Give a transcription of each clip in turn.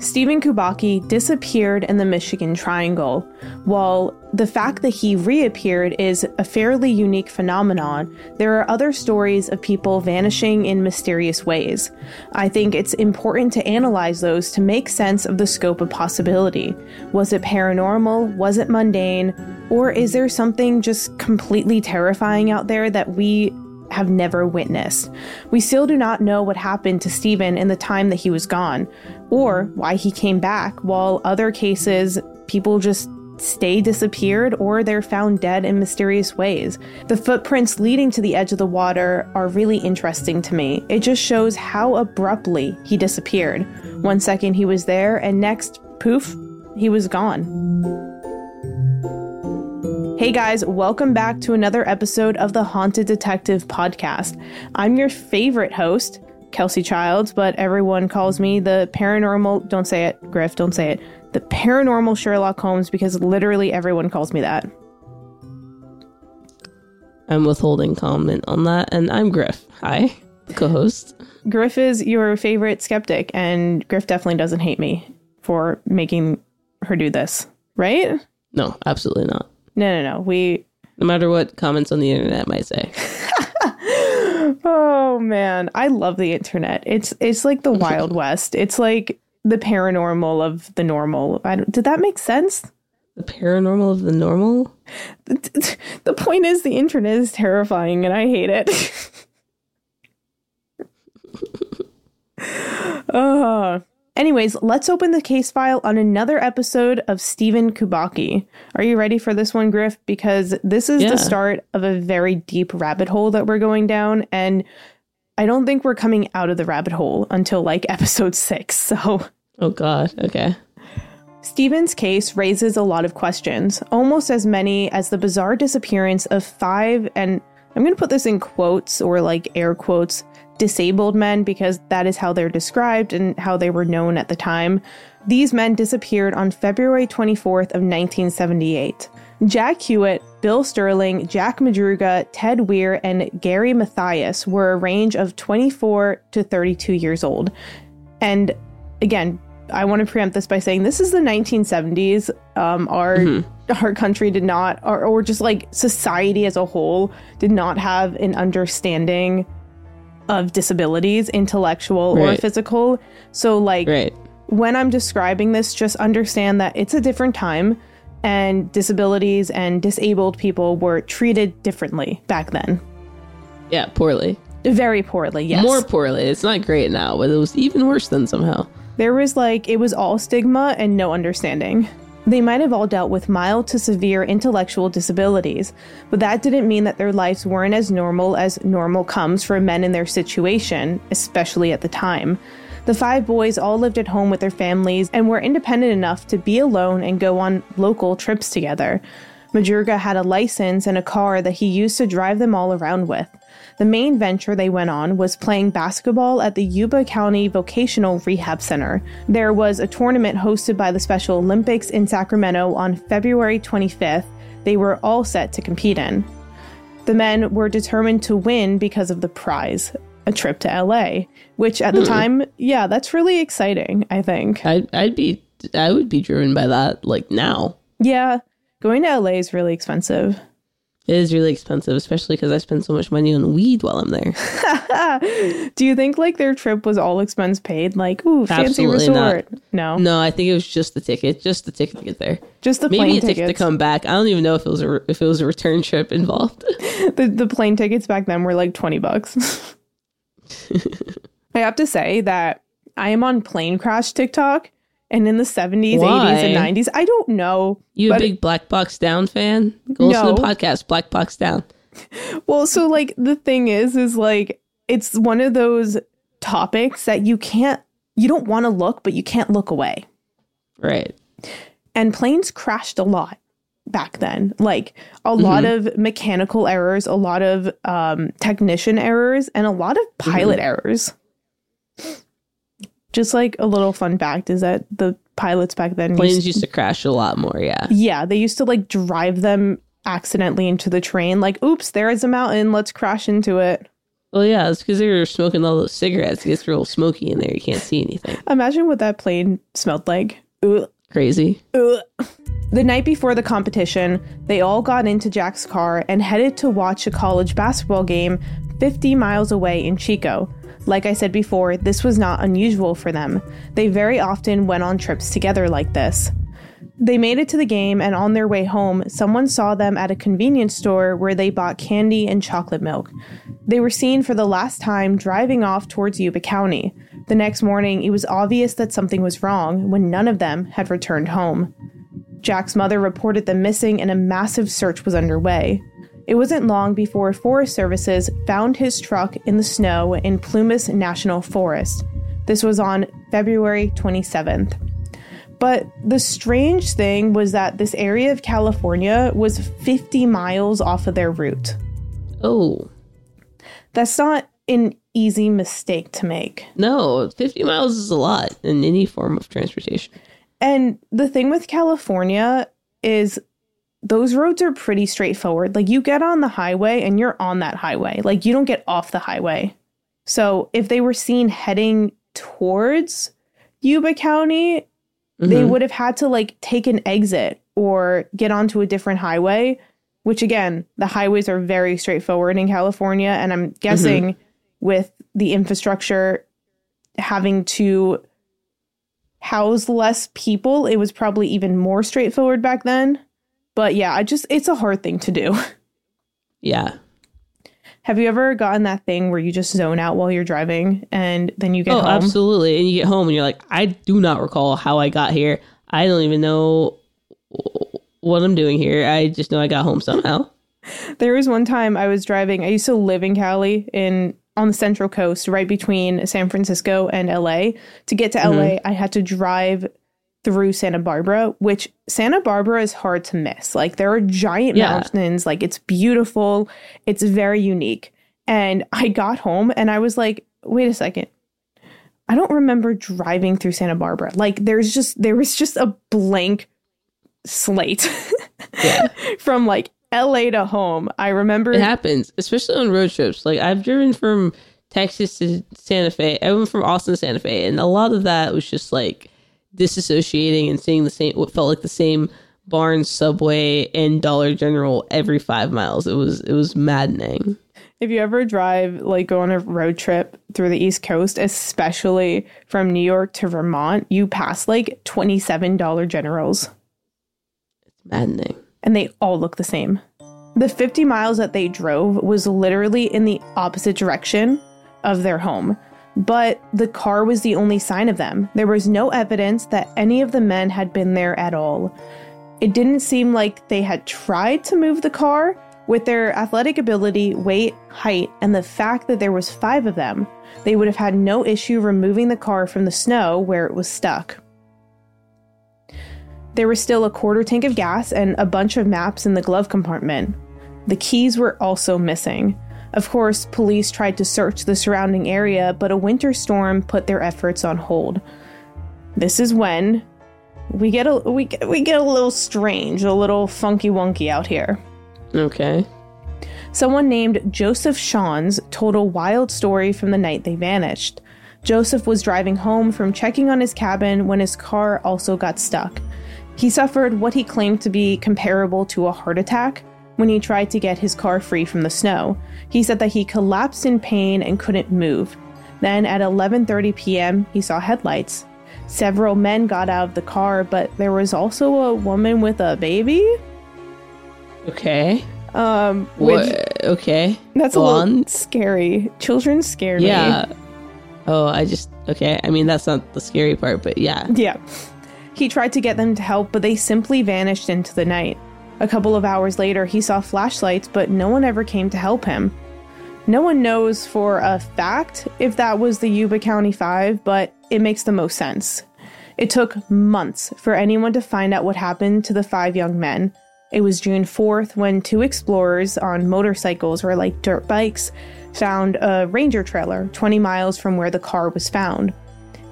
Steven Kubacki disappeared in the Michigan Triangle. While the fact that he reappeared is a fairly unique phenomenon, there are other stories of people vanishing in mysterious ways. I think it's important to analyze those to make sense of the scope of possibility. Was it paranormal? Was it mundane? Or is there something just completely terrifying out there that we have never witnessed. We still do not know what happened to Steven in the time that he was gone, or why he came back, while other cases, people just stay disappeared or they're found dead in mysterious ways. The footprints leading to the edge of the water are really interesting to me. It just shows how abruptly he disappeared. One second he was there, and next, poof, he was gone. Hey guys, welcome back to another episode of the Haunted Detective podcast. I'm your favorite host, Kelsey Childs, but everyone calls me the paranormal, don't say it, Griff, don't say it, the paranormal Sherlock Holmes because literally everyone calls me that. I'm withholding comment on that, and I'm Griff. Hi, co host. Griff is your favorite skeptic, and Griff definitely doesn't hate me for making her do this, right? No, absolutely not. No, no, no. We no matter what comments on the internet might say. oh man, I love the internet. It's it's like the Wild West. It's like the paranormal of the normal. I did that make sense? The paranormal of the normal? The, the point is the internet is terrifying and I hate it. uh, Anyways, let's open the case file on another episode of Steven Kubacki. Are you ready for this one, Griff? Because this is yeah. the start of a very deep rabbit hole that we're going down, and I don't think we're coming out of the rabbit hole until like episode six. So, oh god, okay. Steven's case raises a lot of questions, almost as many as the bizarre disappearance of five, and I'm going to put this in quotes or like air quotes, disabled men because that is how they're described and how they were known at the time. These men disappeared on February 24th of 1978. Jack Huett, Bill Sterling, Jack Madruga, Ted Weiher, and Gary Mathias were a range of 24 to 32 years old. And again, I want to preempt this by saying this is the 1970s. Um, our mm-hmm. our country did not, or, or just like society as a whole, did not have an understanding of disabilities, intellectual right. or physical. So, like, right. when I'm describing this, just understand that it's a different time and disabilities and disabled people were treated differently back then. Yeah, poorly. Very poorly, yes. More poorly. It's not great now, but it was even worse then somehow. There was like, it was all stigma and no understanding. They might have all dealt with mild to severe intellectual disabilities, but that didn't mean that their lives weren't as normal as normal comes for men in their situation, especially at the time. The five boys all lived at home with their families and were independent enough to be alone and go on local trips together. Madruga had a license and a car that he used to drive them all around with. The main venture they went on was playing basketball at the Yuba County Vocational Rehab Center. There was a tournament hosted by the Special Olympics in Sacramento on February 25th. They were all set to compete in. The men were determined to win because of the prize, a trip to LA, which at the hmm. time, yeah, that's really exciting, I think. I'd, I'd be, I would be driven by that, like now. Yeah, going to LA is really expensive. It is really expensive, especially because I spend so much money on weed while I'm there. Do you think like their trip was all expense paid? Like, ooh, fancy Absolutely resort? Not. No, no. I think it was just the ticket, just the ticket to get there. Just the maybe plane a ticket to come back. I don't even know if it was a if it was a return trip involved. the the plane tickets back then were like twenty bucks. I have to say that I am on plane crash TikTok and in the 70s, Why? 80s, and 90s. I don't know. You a big Black Box Down fan? Go no. listen to the podcast, Black Box Down. well, so like the thing is, is like it's one of those topics that you can't, you don't want to look, but you can't look away. Right. And planes crashed a lot back then like a mm-hmm. lot of mechanical errors a lot of um, technician errors and a lot of pilot mm-hmm. errors just like a little fun fact is that the pilots back then planes used, used to crash a lot more. Yeah. Yeah. They used to like drive them accidentally into the train. Like, oops, there is a mountain. Let's crash into it. Well, yeah, it's because they were smoking all those cigarettes. It gets real smoky in there. You can't see anything. Imagine what that plane smelled like. Ugh. Crazy. Ugh. The night before the competition, they all got into Jack's car and headed to watch a college basketball game 50 miles away in Chico. Like I said before, this was not unusual for them. They very often went on trips together like this. They made it to the game, and on their way home, someone saw them at a convenience store where they bought candy and chocolate milk. They were seen for the last time driving off towards Yuba County. The next morning, it was obvious that something was wrong when none of them had returned home. Jack's mother reported them missing, and a massive search was underway. It wasn't long before Forest Services found his truck in the snow in Plumas National Forest. This was on February 27th. But the strange thing was that this area of California was 50 miles off of their route. Oh, That's not an easy mistake to make. no. 50 miles is a lot in any form of transportation. And the thing with California is those roads are pretty straightforward. Like you get on the highway and you're on that highway. Like you don't get off the highway. So if they were seen heading towards Yuba County, they Mhm. would have had to like take an exit or get onto a different highway, which again, the highways are very straightforward in California. And I'm guessing with the infrastructure having to house less people, it was probably even more straightforward back then. But yeah, I just, it's a hard thing to do. Yeah. Have you ever gotten that thing where you just zone out while you're driving and then you get oh, home? absolutely. And you get home and you're like, I do not recall how I got here. I don't even know what I'm doing here. I just know I got home somehow. There was one time I was driving. I used to live in Cali in on the central coast, right between San Francisco and LA. To get to LA, mm-hmm. I had to drive through Santa Barbara, which Santa Barbara is hard to miss. Like there are giant Yeah. mountains, like it's beautiful, it's very unique. And I got home and I was like, wait a second. I don't remember driving through Santa Barbara. Like there's just there was just a blank slate Yeah. from like LA to home. I remember It happens, especially on road trips. Like I've driven from Texas to Santa Fe. I went from Austin to Santa Fe, and a lot of that was just like disassociating and seeing the same what felt like the same Barnes, Subway, and Dollar General every five miles. It was it was maddening. if you ever drive like go on a road trip through the East Coast, especially from New York to Vermont, you pass like $27 generals It's Maddening. and they all look the same. The 50 miles that they drove was literally in the opposite direction of their home, but the car was the only sign of them. There was no evidence that any of the men had been there at all. It didn't seem like they had tried to move the car. With their athletic ability, weight, height, and the fact that there was 5 of them, they would have had no issue removing the car from the snow where it was stuck. There was still a quarter tank of gas and a bunch of maps in the glove compartment. The keys were also missing. Of course, police tried to search the surrounding area, but a winter storm put their efforts on hold. This is when we get a we get, we get a little strange, a little funky wonky out here. Okay. Someone named Joseph Schons told a wild story from the night they vanished. Joseph was driving home from checking on his cabin when his car also got stuck. He suffered what he claimed to be comparable to a heart attack when he tried to get his car free from the snow. He said that he collapsed in pain and couldn't move. Then at 11:30 p.m., he saw headlights. Several men got out of the car, but there was also a woman with a baby. Okay. Um, which What? Okay. that's a little scary. Children scare me. Yeah. Oh, I just okay. I mean, that's not the scary part, but yeah. Yeah. He tried to get them to help, but they simply vanished into the night. A couple of hours later, he saw flashlights, but no one ever came to help him. No one knows for a fact if that was the Yuba County 5, but it makes the most sense. It took months for anyone to find out what happened to the five young men. It was June 4th when two explorers on motorcycles or like dirt bikes found a ranger trailer 20 miles from where the car was found.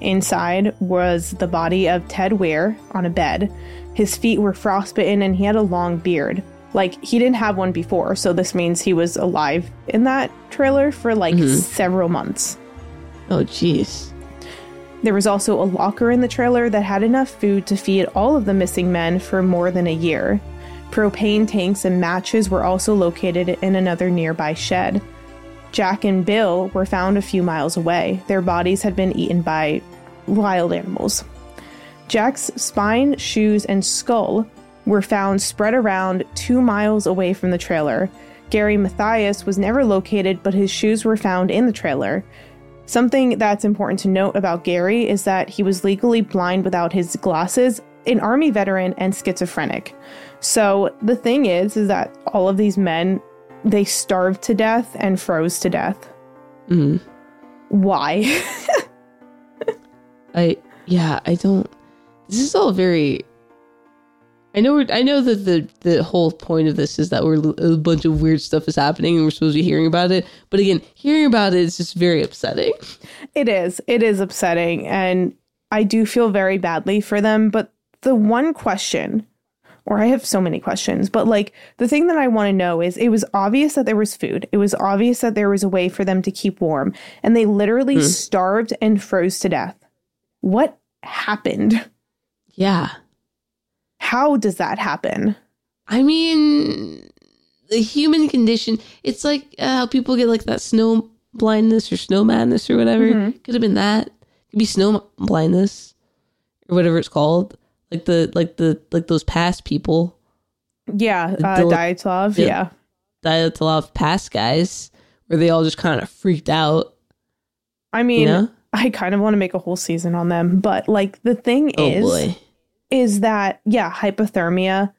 Inside was the body of Ted Weiher on a bed. His feet were frostbitten and he had a long beard. Like he didn't have one before, so this means he was alive in that trailer for like mm-hmm. several months. Oh, jeez. There was also a locker in the trailer that had enough food to feed all of the missing men for more than a year. Propane tanks and matches were also located in another nearby shed. Jack and Bill were found a few miles away. Their bodies had been eaten by wild animals. Jack's spine, shoes, and skull were found spread around two miles away from the trailer. Gary Mathias was never located, but his shoes were found in the trailer. Something that's important to note about Gary is that he was legally blind without his glasses, an army veteran, and schizophrenic. So the thing is, is that all of these men, they starved to death and froze to death. Mm. Why? I yeah, I don't. This is all very. I know. We're, I know that the the whole point of this is that we're a bunch of weird stuff is happening and we're supposed to be hearing about it. But again, hearing about it is just very upsetting. it is. It is upsetting, and I do feel very badly for them. But the one question, or I have so many questions, but like the thing that I want to know is it was obvious that there was food. It was obvious that there was a way for them to keep warm, and they literally hmm. starved and froze to death. What happened? Yeah. How does that happen? I mean, the human condition. It's like uh, how people get like that snow blindness or snow madness or whatever. Could have been that. Could be snow blindness or whatever it's called. Like the like the like those past people. Yeah, uh, dil- Dyatlov. dil- yeah. Dyatlov past guys where they all just kind of freaked out. I mean, You know? I kind of want to make a whole season on them, but like the thing Oh is, boy. Is that yeah, hypothermia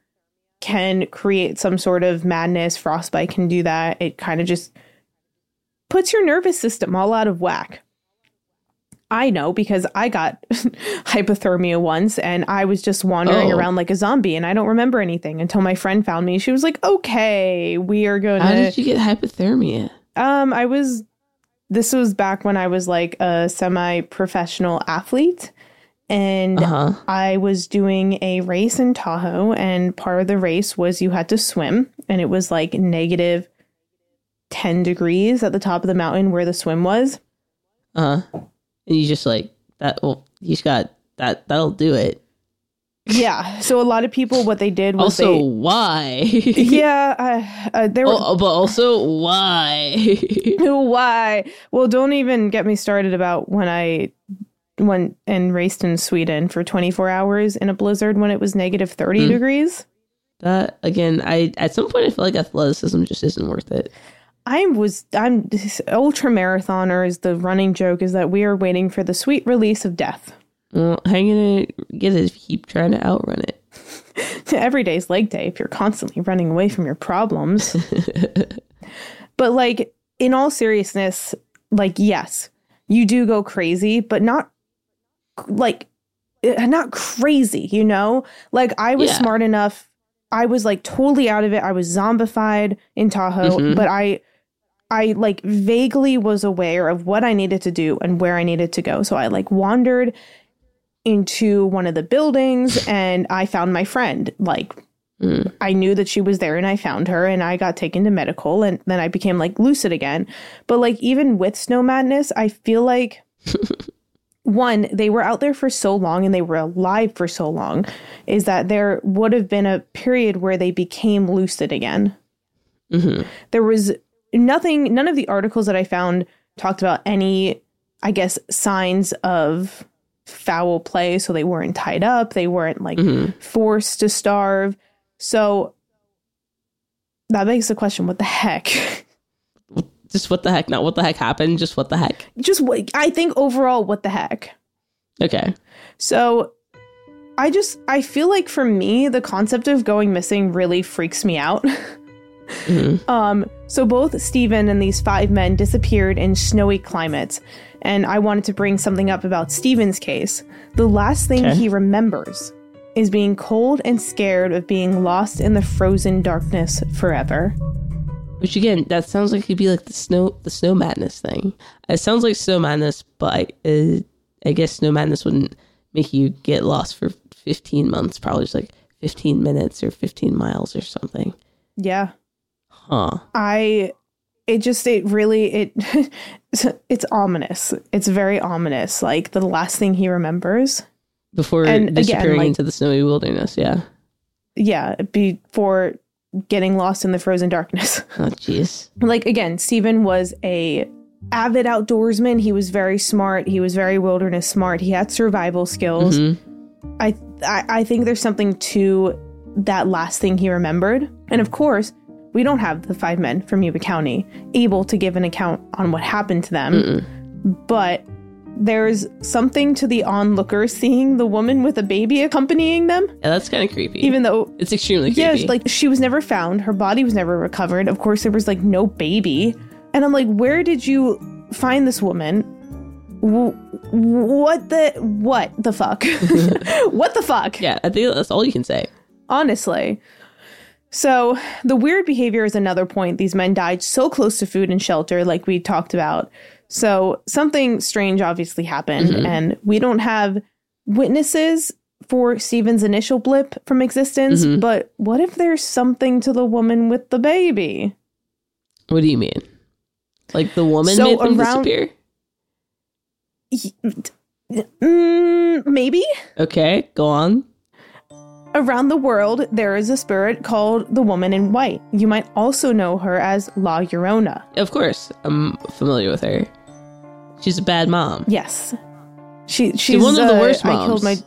can create some sort of madness. Frostbite can do that. It kind of just puts your nervous system all out of whack. I know because I got hypothermia once and I was just wandering Oh. around like a zombie and I don't remember anything until my friend found me. She was like, "Okay, we are going to. How did you get hypothermia? um, I was. This was back when I was like a semi-professional athlete, and Uh huh. I was doing a race in Tahoe, and part of the race was you had to swim, and it was like negative ten degrees at the top of the mountain where the swim was. Uh huh. And you just like that. Well, you just got that. That'll do it. Yeah. So a lot of people, what they did was Also, they. why? Yeah, uh, uh, there were Oh, but also why? Why? Well, don't even get me started about when I went and raced in Sweden for 24 hours in a blizzard when it was negative 30 Mm. degrees. that again, I at some point I feel like athleticism just isn't worth it. I was, I'm ultra marathoners. The running joke is that we are waiting for the sweet release of death. Well, hanging it, get it if you keep trying to outrun it. Every day's leg day if you're constantly running away from your problems. but like in all seriousness, like yes, you do go crazy, but not like eh, not crazy, you know? Like I was Yeah. smart enough. I was like totally out of it. I was zombified in Tahoe, Mhm. but I I like vaguely was aware of what I needed to do and where I needed to go. So I like wandered into one of the buildings and I found my friend. Like Mm. I knew that she was there and I found her and I got taken to medical and then I became like lucid again. But like even with Snow Madness, I feel like one, they were out there for so long and they were alive for so long, is that there would have been a period where they became lucid again. hmm There was nothing, none of the articles that I found talked about any, I guess, signs of foul play. So they weren't tied up, they weren't like hmm forced to starve. So that begs the question what the heck? Just what the heck? Not what the heck happened. Just what the heck? Just what I think overall, what the heck? Okay. So I just, I feel like for me, the concept of going missing really freaks me out. hmm Um, so both Steven and these five men disappeared in snowy climates, and I wanted to bring something up about Steven's case. The last thing Okay. he remembers is being cold and scared of being lost in the frozen darkness forever. Which again, that sounds like it'd be like the snow, the snow madness thing. It sounds like snow madness, but I, uh, I guess snow madness wouldn't make you get lost for 15 months. Probably just like 15 minutes or 15 miles or something. Yeah. Huh. I it just it really it it's ominous. It's very ominous. Like the last thing he remembers. Before And again, disappearing like- into the snowy wilderness. Yeah. Yeah, before getting lost in the frozen darkness. Oh, jeez. like again, Steven was a avid outdoorsman. He was very smart. He was very wilderness smart. He had survival skills. Mhm. I, I I think there's something to that last thing he remembered. And of course, we don't have the five men from Yuba County able to give an account on what happened to them. Mm-mm. But there's something to the onlookers seeing the woman with a baby accompanying them, Yeah, that's kind of creepy. even though it's extremely creepy. yeah, like she was never found. Her body was never recovered. Of course, there was like no baby. And I'm like, where did you find this woman? W- what the what the fuck? what the fuck? yeah, I think that's all you can say. Honestly. So the weird behavior is another point. These men died so close to food and shelter, like we talked about. So something strange obviously happened, and we don't have witnesses for Steven's initial blip from existence. Mhm. But what if there's something to the woman with the baby? What do you mean? Like the woman So made them around- disappear? Mm, maybe Okay, go on. around the world there is a spirit called the Woman in White. You might also know her as La Llorona. Of course, I'm familiar with her. She's a bad mom. Yes, she she's one of the uh, worst I killed my. moms.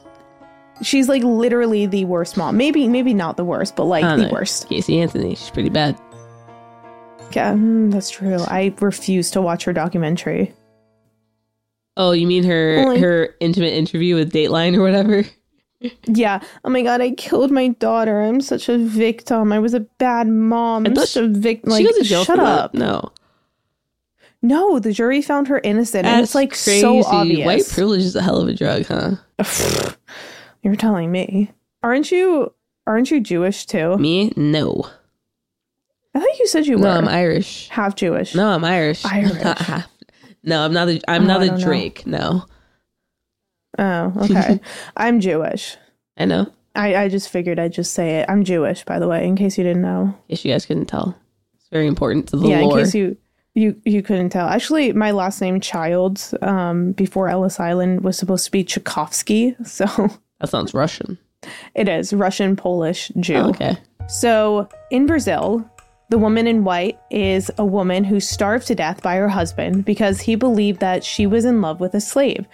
She's like literally the worst mom. Maybe maybe not the worst, but like the know. worst. Casey Anthony. She's pretty bad. Yeah, mm, that's true. I refuse to watch her documentary. Oh, you mean her her intimate interview with Dateline or whatever? Yeah. Oh my god, I killed my daughter. I'm such a victim. I was a bad mom. I'm such a victim. she Like, goes to jail shut that? up. No, No, the jury found her innocent, and it's like so obvious. White privilege is a hell of a drug, huh? You're telling me. Aren't you? Aren't you Jewish too? Me? No. I thought you said you were No, I'm Irish. half Jewish. No, I'm Irish. Irish. Not half. No, I'm not. A, I'm Oh, not a don't know. Drake. No, Oh, okay. I'm Jewish. I know. I, I just figured I'd just say it. I'm Jewish, by the way, in case you didn't know. In case you guys couldn't tell, it's very important to the yeah, lore. in case you you you couldn't tell. Actually, my last name Childs um before Ellis Island was supposed to be Tchaikovsky, so that sounds Russian. it is Russian Polish Jew. Oh, okay. So in Brazil, the woman in white is a woman who starved to death by her husband because he believed that she was in love with a slave.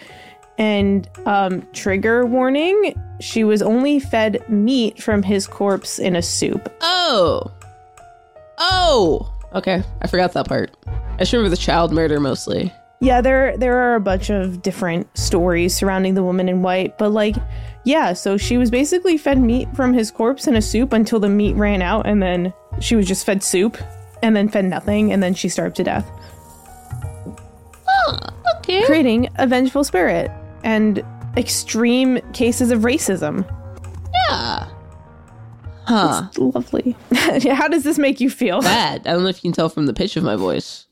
And um, trigger warning, she was only fed meat from his corpse in a soup. Oh. Oh. Okay, I forgot that part. I just remember the child murder mostly. Yeah, there there are a bunch of different stories surrounding the woman in white, but like yeah, so she was basically fed meat from his corpse in a soup until the meat ran out and then she was just fed soup and then fed nothing and then she starved to death. Oh, okay. creating a vengeful spirit and extreme cases of racism. Yeah. Huh. Lovely. How does this make you feel? Bad. I don't know if you can tell from the pitch of my voice.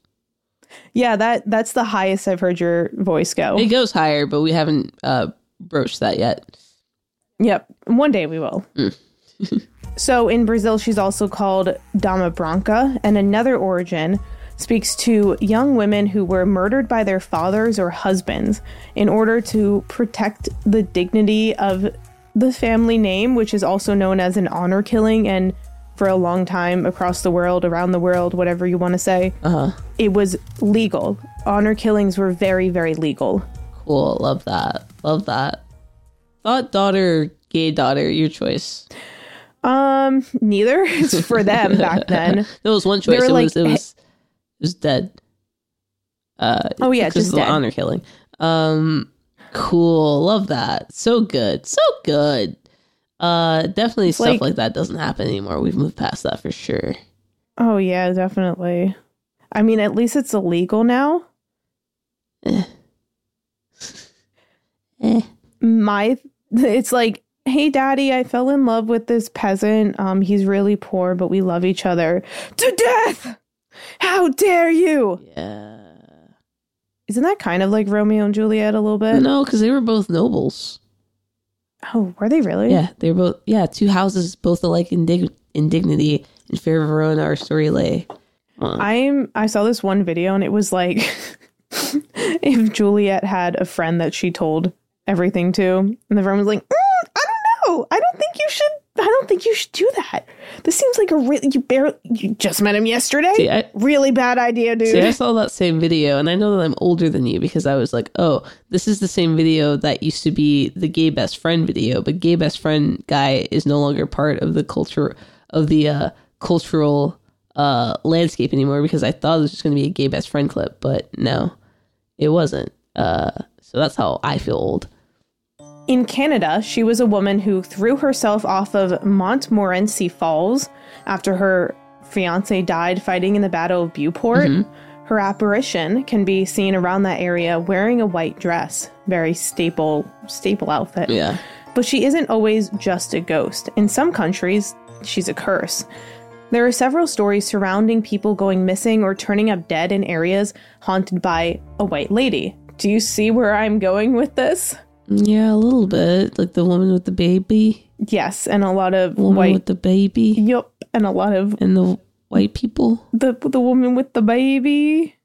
Yeah, that that's the highest I've heard your voice go. It goes higher, but we haven't uh, broached that yet. Yep. One day we will. Mm. so in Brazil, she's also called Dama Branca, and another origin speaks to young women who were murdered by their fathers or husbands in order to protect the dignity of the family name, which is also known as an honor killing. And for a long time across the world, around the world, whatever you want to say, Uh huh. it was legal. Honor killings were very, very legal. Cool. Love that. Love that. Thought daughter, gay daughter, your choice. Um, neither. It's for them back then. There was one choice. It like, was it was it was dead. Uh, Oh, yeah, just the dead. honor killing. Um, cool. Love that. So good. So good. Uh, definitely stuff like- like that doesn't happen anymore. We've moved past that for sure. Oh yeah, definitely. I mean, at least it's illegal now. Eh. Eh. My, it's like, hey, daddy, I fell in love with this peasant. Um, he's really poor, but we love each other to death. How dare you? Yeah. Isn't that kind of like Romeo and Juliet a little bit? No, because they were both nobles. Oh, were they really? Yeah, they were both. Yeah, two houses, both alike in, dig- in dignity, in fair Verona our story lay. I'm I saw this one video and it was like if Juliet had a friend that she told everything to, and the friend was like, "Mm, I don't know, I don't think you should. I don't think you should do that. This seems like a really you barely you just met him yesterday. See, I- really bad idea, dude. See, I saw that same video, and I know that I'm older than you because I was like, oh, this is the same video that used to be the gay best friend video, but gay best friend guy is no longer part of the culture of the uh, cultural uh, landscape anymore because I thought it was just going to be a gay best friend clip, but no, it wasn't. Uh, so that's how I feel old. In Canada, she was a woman who threw herself off of Montmorency Falls after her fiance died fighting in the Battle of Beauport. Mm-hmm. Her apparition can be seen around that area wearing a white dress, very staple staple outfit. Yeah. But she isn't always just a ghost. In some countries, she's a curse. There are several stories surrounding people going missing or turning up dead in areas haunted by a white lady. Do you see where I'm going with this? Yeah, a little bit. Like the woman with the baby, Yes, and a lot of woman white. with the baby, Yup, and a lot of and the white people. the the woman with the baby.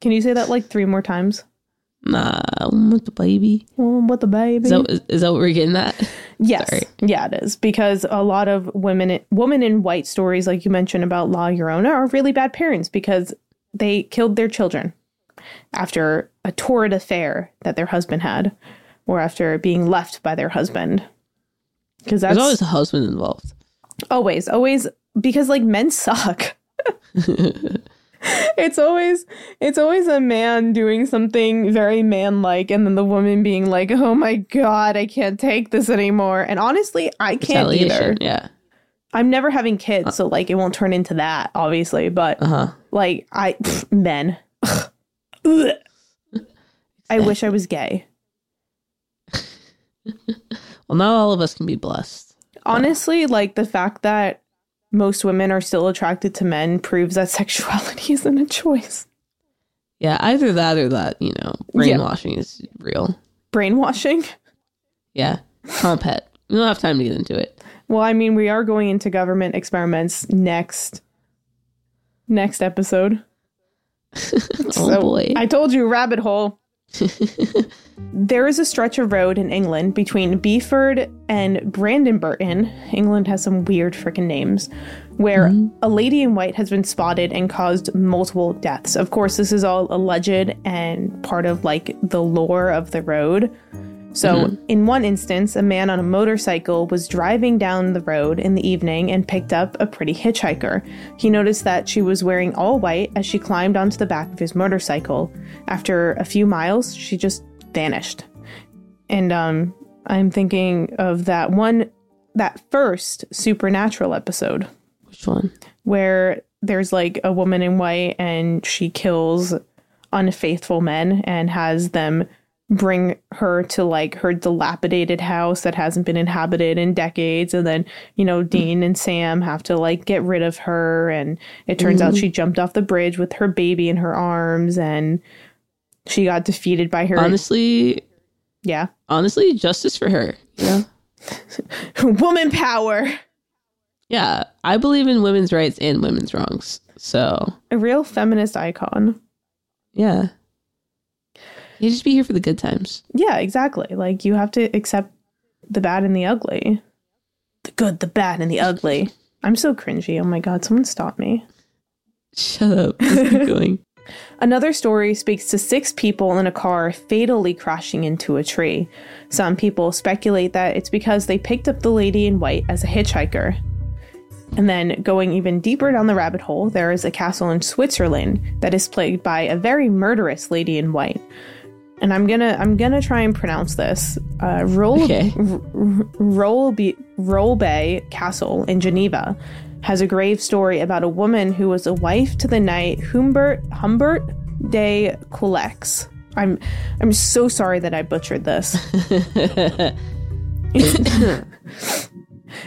Can you say that like three more times? Nah, woman with the baby. Woman with the baby. Is that, is, is that what we're getting at? yes, sorry. yeah, it is because a lot of women, women in white stories, like you mentioned about La Llorona, are really bad parents because they killed their children after a torrid affair that their husband had, or after being left by their husband. Because that's There's always a husband involved. always always because like men suck it's always it's always a man doing something very manlike and then the woman being like oh my god i can't take this anymore and honestly i can't either Yeah. i'm never having kids so like it won't turn into that obviously but Uh huh. like i pff, men i wish i was gay Well, not all of us can be blessed. honestly like the fact that most women are still attracted to men proves that sexuality isn't a choice Yeah, either that or that, you know, Yeah. brainwashing is real. brainwashing Yeah. Compet. We don't have time to get into it. Well, I mean, we are going into government experiments next next episode. oh boy. I told you, rabbit hole. there is a stretch of road in England between Beeford and Brandesburton. England has some weird freaking names. Where mm-hmm. a lady in white has been spotted and caused multiple deaths. Of course, this is all alleged and part of like the lore of the road. So, in one instance, a man on a motorcycle was driving down the road in the evening and picked up a pretty hitchhiker. He noticed that she was wearing all white as she climbed onto the back of his motorcycle. After a few miles, she just vanished. And um, I'm thinking of that one, that first supernatural episode Which one? where there's like a woman in white and she kills unfaithful men and has them bring her to like her dilapidated house that hasn't been inhabited in decades and then you know mm-hmm. Dean and Sam have to like get rid of her and it turns out mm-hmm. she jumped off the bridge with her baby in her arms and she got defeated by her Honestly, yeah honestly, justice for her. Yeah. woman power Yeah. I believe in women's rights and women's wrongs. So, a real feminist icon yeah. You just be here for the good times. Yeah, exactly. Like you have to accept the bad and the ugly. The good, the bad, and the ugly. I'm so cringy. Oh my god, someone stop me. Shut up. Let's keep going. Another story speaks to six people in a car fatally crashing into a tree. Some people speculate that it's because they picked up the lady in white as a hitchhiker. And then going even deeper down the rabbit hole, there is a castle in Switzerland that is plagued by a very murderous lady in white. And I'm gonna I'm gonna try and pronounce this. Uh, Roll Okay. Rolbe Castle in Geneva has a grave story about a woman who was a wife to the knight Humbert Humbert de Coulex. I'm I'm so sorry that I butchered this.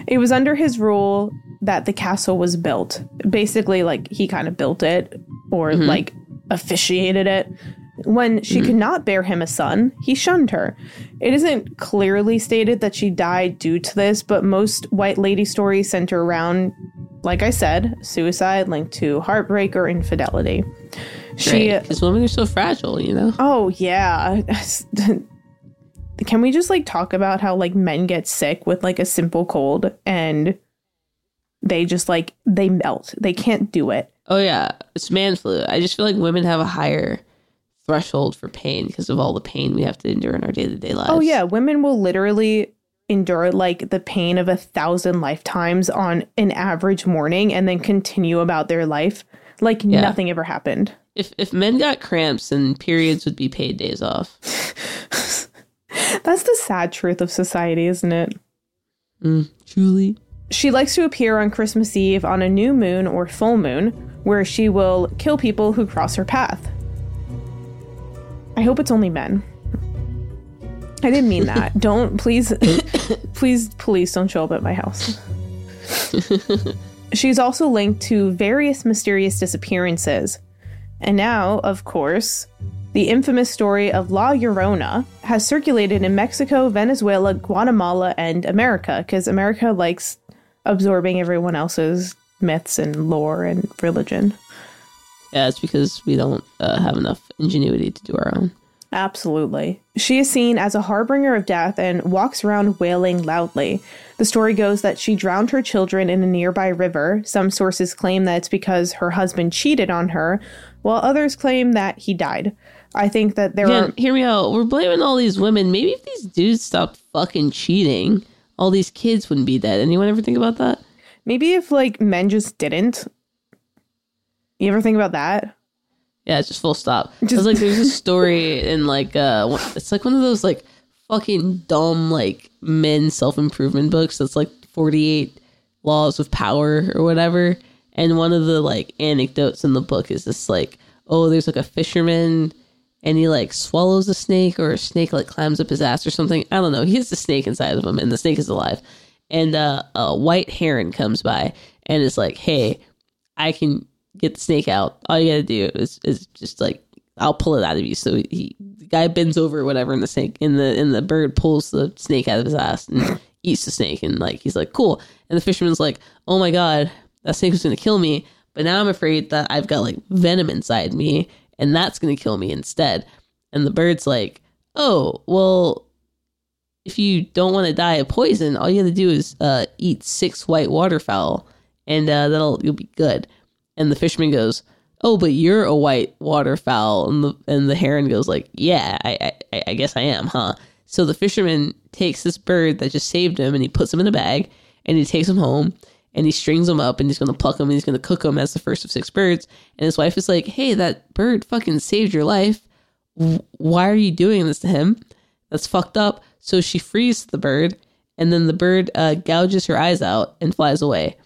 it was under his rule that the castle was built. Basically, like he kind of built it or like officiated it. When she could mm. not bear him a son, he shunned her. It isn't clearly stated that she died due to this, but most white lady stories center around like I said, suicide linked to heartbreak or infidelity. She because uh, women are so fragile, you know. Oh yeah. Can we just like talk about how like men get sick with like a simple cold and they just like they melt. They can't do it. Oh yeah, it's man flu. I just feel like women have a higher threshold for pain because of all the pain we have to endure in our day to day lives. Oh yeah, women will literally endure like the pain of a thousand lifetimes on an average morning and then continue about their life like yeah. nothing ever happened. If if men got cramps, then periods would be paid days off. That's the sad truth of society, isn't it? Mm, truly. She likes to appear on Christmas Eve on a new moon or full moon, where she will kill people who cross her path. I hope it's only men. I didn't mean that. don't please please police don't show up at my house. She's also linked to various mysterious disappearances. And now, of course, the infamous story of La Llorona has circulated in Mexico, Venezuela, Guatemala, and America because America likes absorbing everyone else's myths and lore and religion. Yeah, it's because we don't uh, have enough ingenuity to do our own. Absolutely. She is seen as a harbinger of death and walks around wailing loudly. The story goes that she drowned her children in a nearby river. Some sources claim that it's because her husband cheated on her, while others claim that he died. I think that there Again, are. Hear me out. We're blaming all these women. Maybe if these dudes stopped fucking cheating, all these kids wouldn't be dead. Anyone ever think about that? Maybe if like men just didn't. You ever think about that? Yeah, it's just full stop. Just, I was like, there's a story in like uh, it's like one of those like fucking dumb like men self improvement books. That's like 48 laws of power or whatever. And one of the like anecdotes in the book is this like, oh, there's like a fisherman and he like swallows a snake or a snake like climbs up his ass or something. I don't know. He has the snake inside of him and the snake is alive. And uh, a white heron comes by and is like, hey, I can get the snake out. All you gotta do is, is just like I'll pull it out of you. So he the guy bends over or whatever, and the snake and the and the bird pulls the snake out of his ass and eats the snake. And like he's like, cool. And the fisherman's like, oh my god, that snake was gonna kill me. But now I'm afraid that I've got like venom inside me, and that's gonna kill me instead. And the bird's like, oh well. If you don't want to die of poison, all you have to do is uh, eat six white waterfowl, and uh, that'll you'll be good. And the fisherman goes, "Oh, but you're a white waterfowl." And the and the heron goes like, "Yeah, I I, I guess I am, huh?" So the fisherman takes this bird that just saved him and he puts him in a bag and he takes him home and he strings him up and he's going to pluck him and he's going to cook him as the first of six birds. And his wife is like, "Hey, that bird fucking saved your life. Why are you doing this to him? That's fucked up." So she frees the bird and then the bird uh, gouges her eyes out and flies away.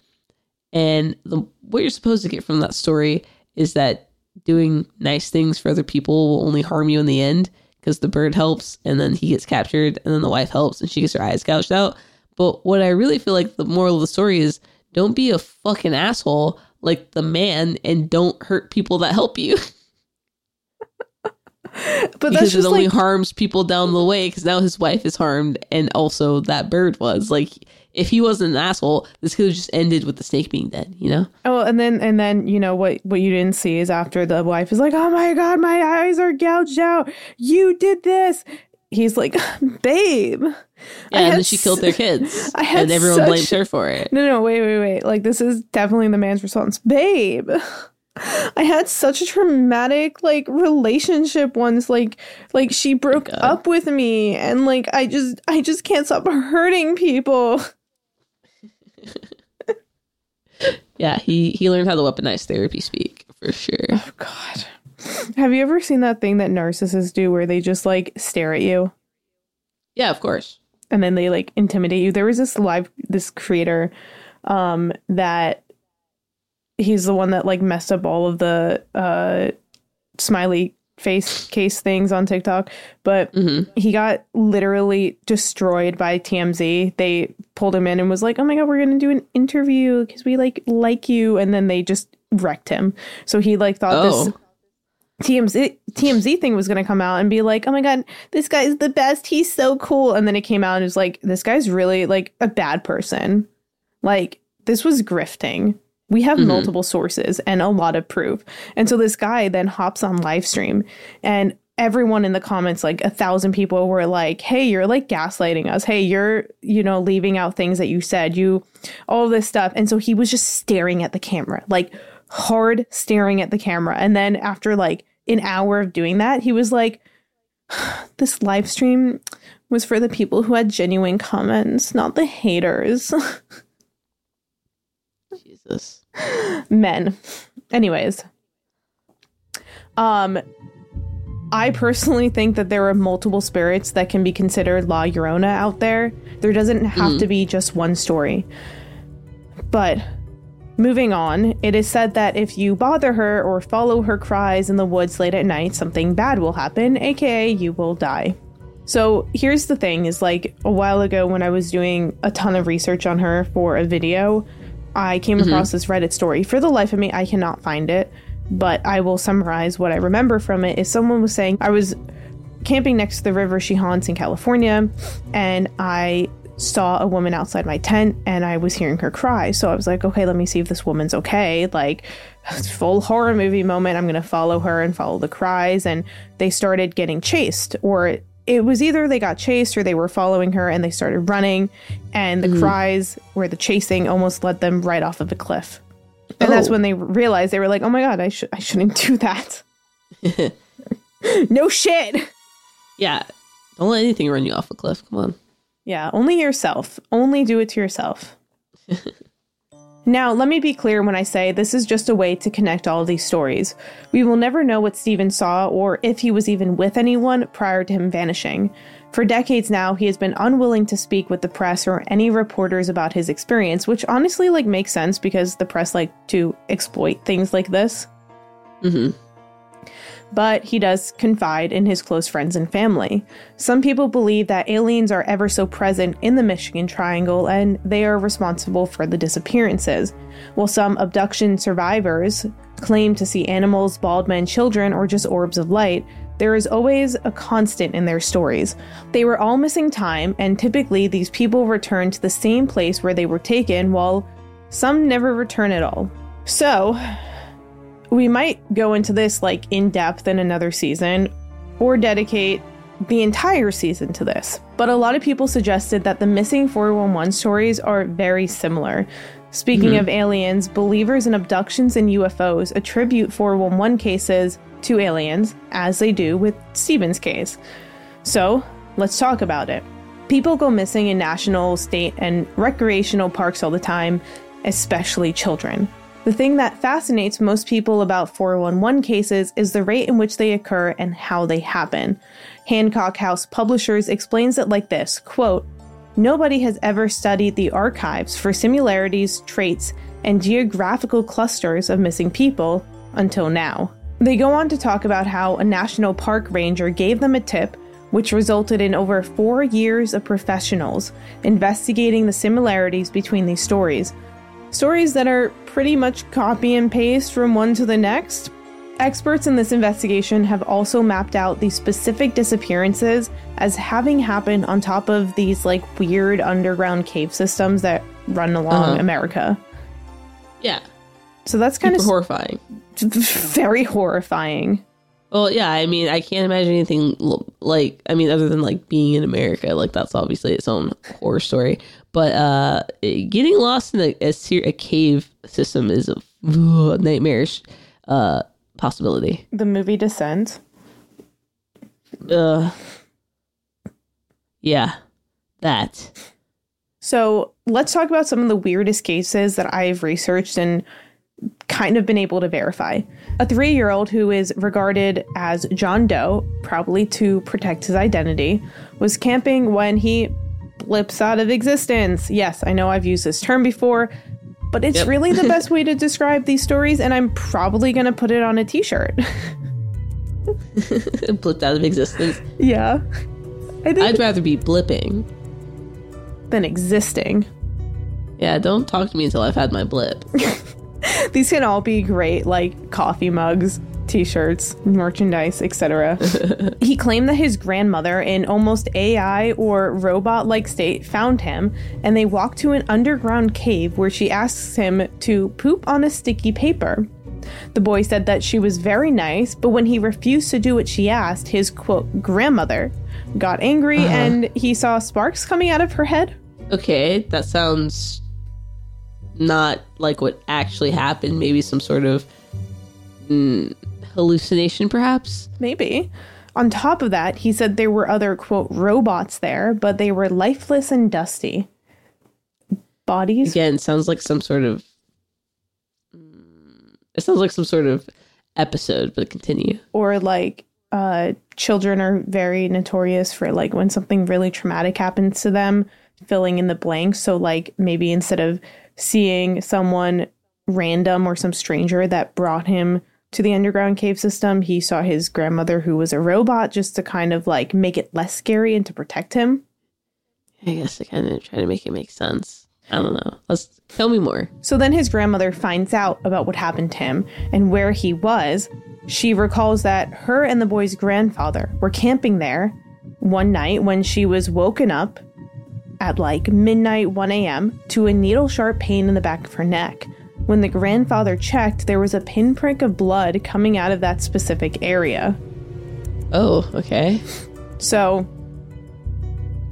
And the, what you're supposed to get from that story is that doing nice things for other people will only harm you in the end because the bird helps and then he gets captured and then the wife helps and she gets her eyes gouged out. But what I really feel like the moral of the story is don't be a fucking asshole like the man and don't hurt people that help you. but because it only like... harms people down the way because now his wife is harmed and also that bird was like if he wasn't an asshole, this could have just ended with the snake being dead, you know? Oh, and then and then you know what what you didn't see is after the wife is like, "Oh my god, my eyes are gouged out. You did this." He's like, "Babe." Yeah, and then she killed their kids, I and everyone such... blames her for it. No, no, wait, wait, wait. Like this is definitely the man's response, "Babe." I had such a traumatic like relationship once like like she broke oh up with me and like I just I just can't stop hurting people. yeah, he he learned how to weaponize therapy speak for sure. Oh god. Have you ever seen that thing that narcissists do where they just like stare at you? Yeah, of course. And then they like intimidate you. There was this live this creator um that he's the one that like messed up all of the uh smiley face case things on TikTok, but mm-hmm. he got literally destroyed by TMZ. They pulled him in and was like, "Oh my god, we're going to do an interview cuz we like like you." And then they just wrecked him. So he like thought oh. this TMZ TMZ thing was going to come out and be like, "Oh my god, this guy's the best. He's so cool." And then it came out and it was like, "This guy's really like a bad person." Like this was grifting. We have mm-hmm. multiple sources and a lot of proof. And so this guy then hops on live stream and everyone in the comments, like a thousand people were like, Hey, you're like gaslighting us. Hey, you're, you know, leaving out things that you said, you, all this stuff. And so he was just staring at the camera, like hard staring at the camera. And then after like an hour of doing that, he was like, this live stream was for the people who had genuine comments, not the haters. Jesus. Men. Anyways. Um I personally think that there are multiple spirits that can be considered La Llorona out there. There doesn't have to be just one story. But moving on, it is said that if you bother her or follow her cries in the woods late at night, something bad will happen, aka you will die. So here's the thing is like a while ago when I was doing a ton of research on her for a video, I came mm-hmm. across this Reddit story. For the life of me, I cannot find it, but I will summarize what I remember from it. Is someone was saying I was camping next to the river she haunts in California, and I saw a woman outside my tent and I was hearing her cry. So I was like, okay, let me see if this woman's okay. Like, full horror movie moment. I'm going to follow her and follow the cries. And they started getting chased, or it was either they got chased or they were following her and they started running. And the mm. cries or the chasing almost led them right off of a cliff. And that's Oh. when they realized they were like, oh my God, I, should I shouldn't do that. no shit. Yeah. Don't let anything run you off a cliff. Come on. Yeah, only yourself. Only do it to yourself. now, let me be clear when I say this is just a way to connect all these stories. We will never know what Steven saw or if he was even with anyone prior to him vanishing. For decades now, he has been unwilling to speak with the press or any reporters about his experience, which honestly like makes sense because the press like to exploit things like this. Mhm. But he does confide in his close friends and family. Some people believe that aliens are ever so present in the Michigan Triangle and they are responsible for the disappearances, while some abduction survivors claim to see animals, bald men, children, or just orbs of light. There is always a constant in their stories. They were all missing time, and typically these people return to the same place where they were taken, while some never return at all. So, we might go into this like in depth in another season or dedicate the entire season to this. But a lot of people suggested that the missing 411 stories are very similar. Speaking mm-hmm. of aliens, believers in abductions and UFOs attribute 411 cases to aliens, as they do with Steven's case. So, let's talk about it. People go missing in national, state, and recreational parks all the time, especially children. The thing that fascinates most people about 411 cases is the rate in which they occur and how they happen. Hancock House Publishers explains it like this quote, Nobody has ever studied the archives for similarities, traits, and geographical clusters of missing people until now. They go on to talk about how a national park ranger gave them a tip, which resulted in over four years of professionals investigating the similarities between these stories. Stories that are pretty much copy and paste from one to the next. Experts in this investigation have also mapped out these specific disappearances as having happened on top of these like weird underground cave systems that run along Uh-huh. America. Yeah. So that's kind Super of horrifying. very horrifying. Well, yeah, I mean, I can't imagine anything like, I mean, other than like being in America, like that's obviously its own horror story. But uh getting lost in a, a, ser- a cave system is a ugh, nightmarish uh possibility. The movie Descent. Uh, yeah, that. So let's talk about some of the weirdest cases that I've researched and kind of been able to verify. A three year old who is regarded as John Doe, probably to protect his identity, was camping when he blips out of existence. Yes, I know I've used this term before, but it's Yep. really the best way to describe these stories, and I'm probably going to put it on a t shirt. Blipped out of existence. yeah. I think I'd rather be blipping. than existing. Yeah, don't talk to me until I've had my blip. These can all be great, like coffee mugs, t-shirts, merchandise, etc. he claimed that his grandmother in almost AI or robot-like state found him and they walked to an underground cave where she asks him to poop on a sticky paper. The boy said that she was very nice, but when he refused to do what she asked, his quote grandmother got angry Uh-huh. and he saw sparks coming out of her head. Okay, that sounds not like what actually happened. Maybe some sort of mm, hallucination, perhaps. Maybe. On top of that, he said there were other, quote, robots there, but they were lifeless and dusty. Bodies? Again, sounds like some sort of. Mm, it sounds like some sort of episode, but continue. Or like, uh, children are very notorious for like when something really traumatic happens to them, filling in the blanks. So, like, maybe instead of seeing someone random or some stranger that brought him to the underground cave system, he saw his grandmother who was a robot just to kind of like make it less scary and to protect him. I guess I kind of try to make it make sense. I don't know. Let's tell me more. So then his grandmother finds out about what happened to him and where he was. She recalls that her and the boy's grandfather were camping there one night when she was woken up at like midnight 1 a.m. to a needle sharp pain in the back of her neck. When the grandfather checked, there was a pinprick of blood coming out of that specific area. Oh, okay. So,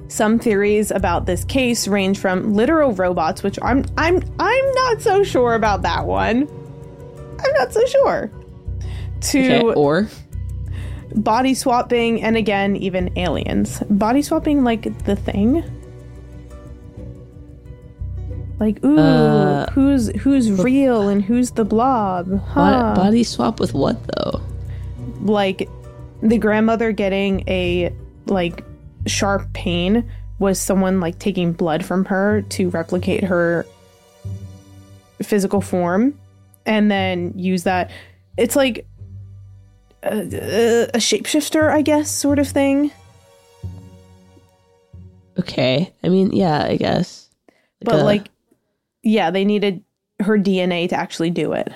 some theories about this case range from literal robots, which I'm I'm I'm not so sure about that one. I'm not so sure. To Okay. Or body swapping and again even aliens. Body swapping like the thing? Like ooh, Uh, who's who's real and who's the blob? Huh. body swap with what though? like the grandmother getting a like sharp pain was someone like taking blood from her to replicate her physical form and then use that it's like a, a shapeshifter i guess sort of thing Okay. I mean, yeah, I guess. but a- like yeah they needed her dna to actually do it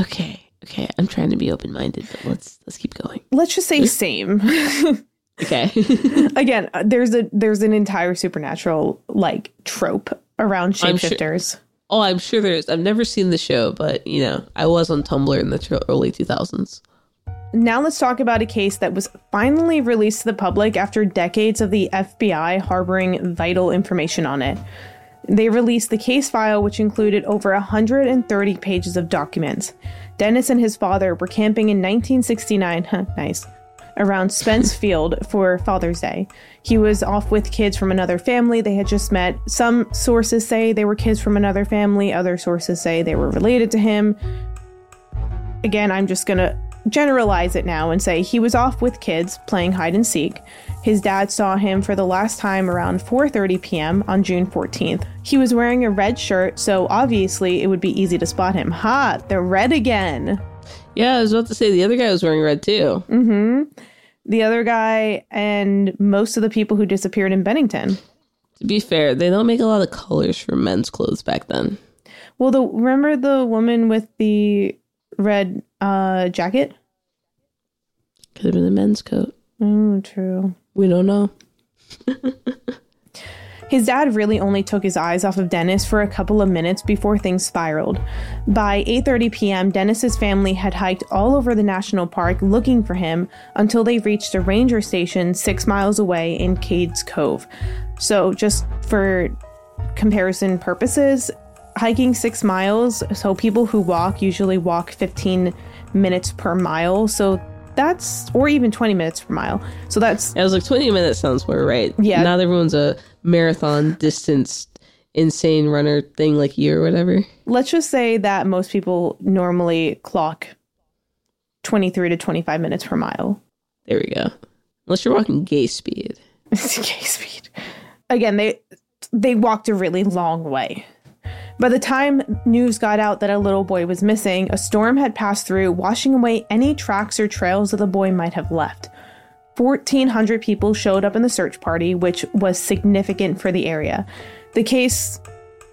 Okay. Okay. I'm trying to be open minded, but let's let's keep going. let's just say same Okay. again uh, there's a there's an entire supernatural like trope around I'm sure- shapeshifters oh, I'm sure there's. I've never seen the show, but you know, I was on Tumblr in the tr- early 2000s. Now let's talk about a case that was finally released to the public after decades of the FBI harboring vital information on it. They released the case file, which included over 130 pages of documents. Dennis and his father were camping in 1969, huh, nice, around Spence Field for Father's Day. He was off with kids from another family they had just met. Some sources say they were kids from another family, other sources say they were related to him again, I'm just to generalize it now and say he was off with kids playing hide and seek. His dad saw him for the last time around 4:30 p.m. on June 14th. He was wearing a red shirt, so obviously it would be easy to spot him. Ha, the red again. Yeah, I was about to say the other guy was wearing red too. The other guy and most of the people who disappeared in Bennington. To be fair, they don't make a lot of colors for men's clothes back then. Well, the remember the woman with the red uh jacket? Could have been a men's coat. Oh, true. We don't know. His dad really only took his eyes off of Dennis for a couple of minutes before things spiraled. By 8:30 p.m., Dennis's family had hiked all over the national park looking for him until they reached a ranger station 6 miles away in Cades Cove. So, just for comparison purposes, hiking 6 miles, so people who walk usually walk 15 minutes per mile. So, that's or even 20 minutes per mile. So that's I was like, 20 minutes sounds more right. Yeah. Not everyone's a marathon distance insane runner thing like you or whatever. let's just say that most people normally clock 23 to 25 minutes per mile. There we go. Unless you're walking gay speed. okay, speed. Again, they they walked a really long way. By the time news got out that a little boy was missing, a storm had passed through, washing away any tracks or trails that the boy might have left. 1,400 people showed up in the search party, which was significant for the area. The case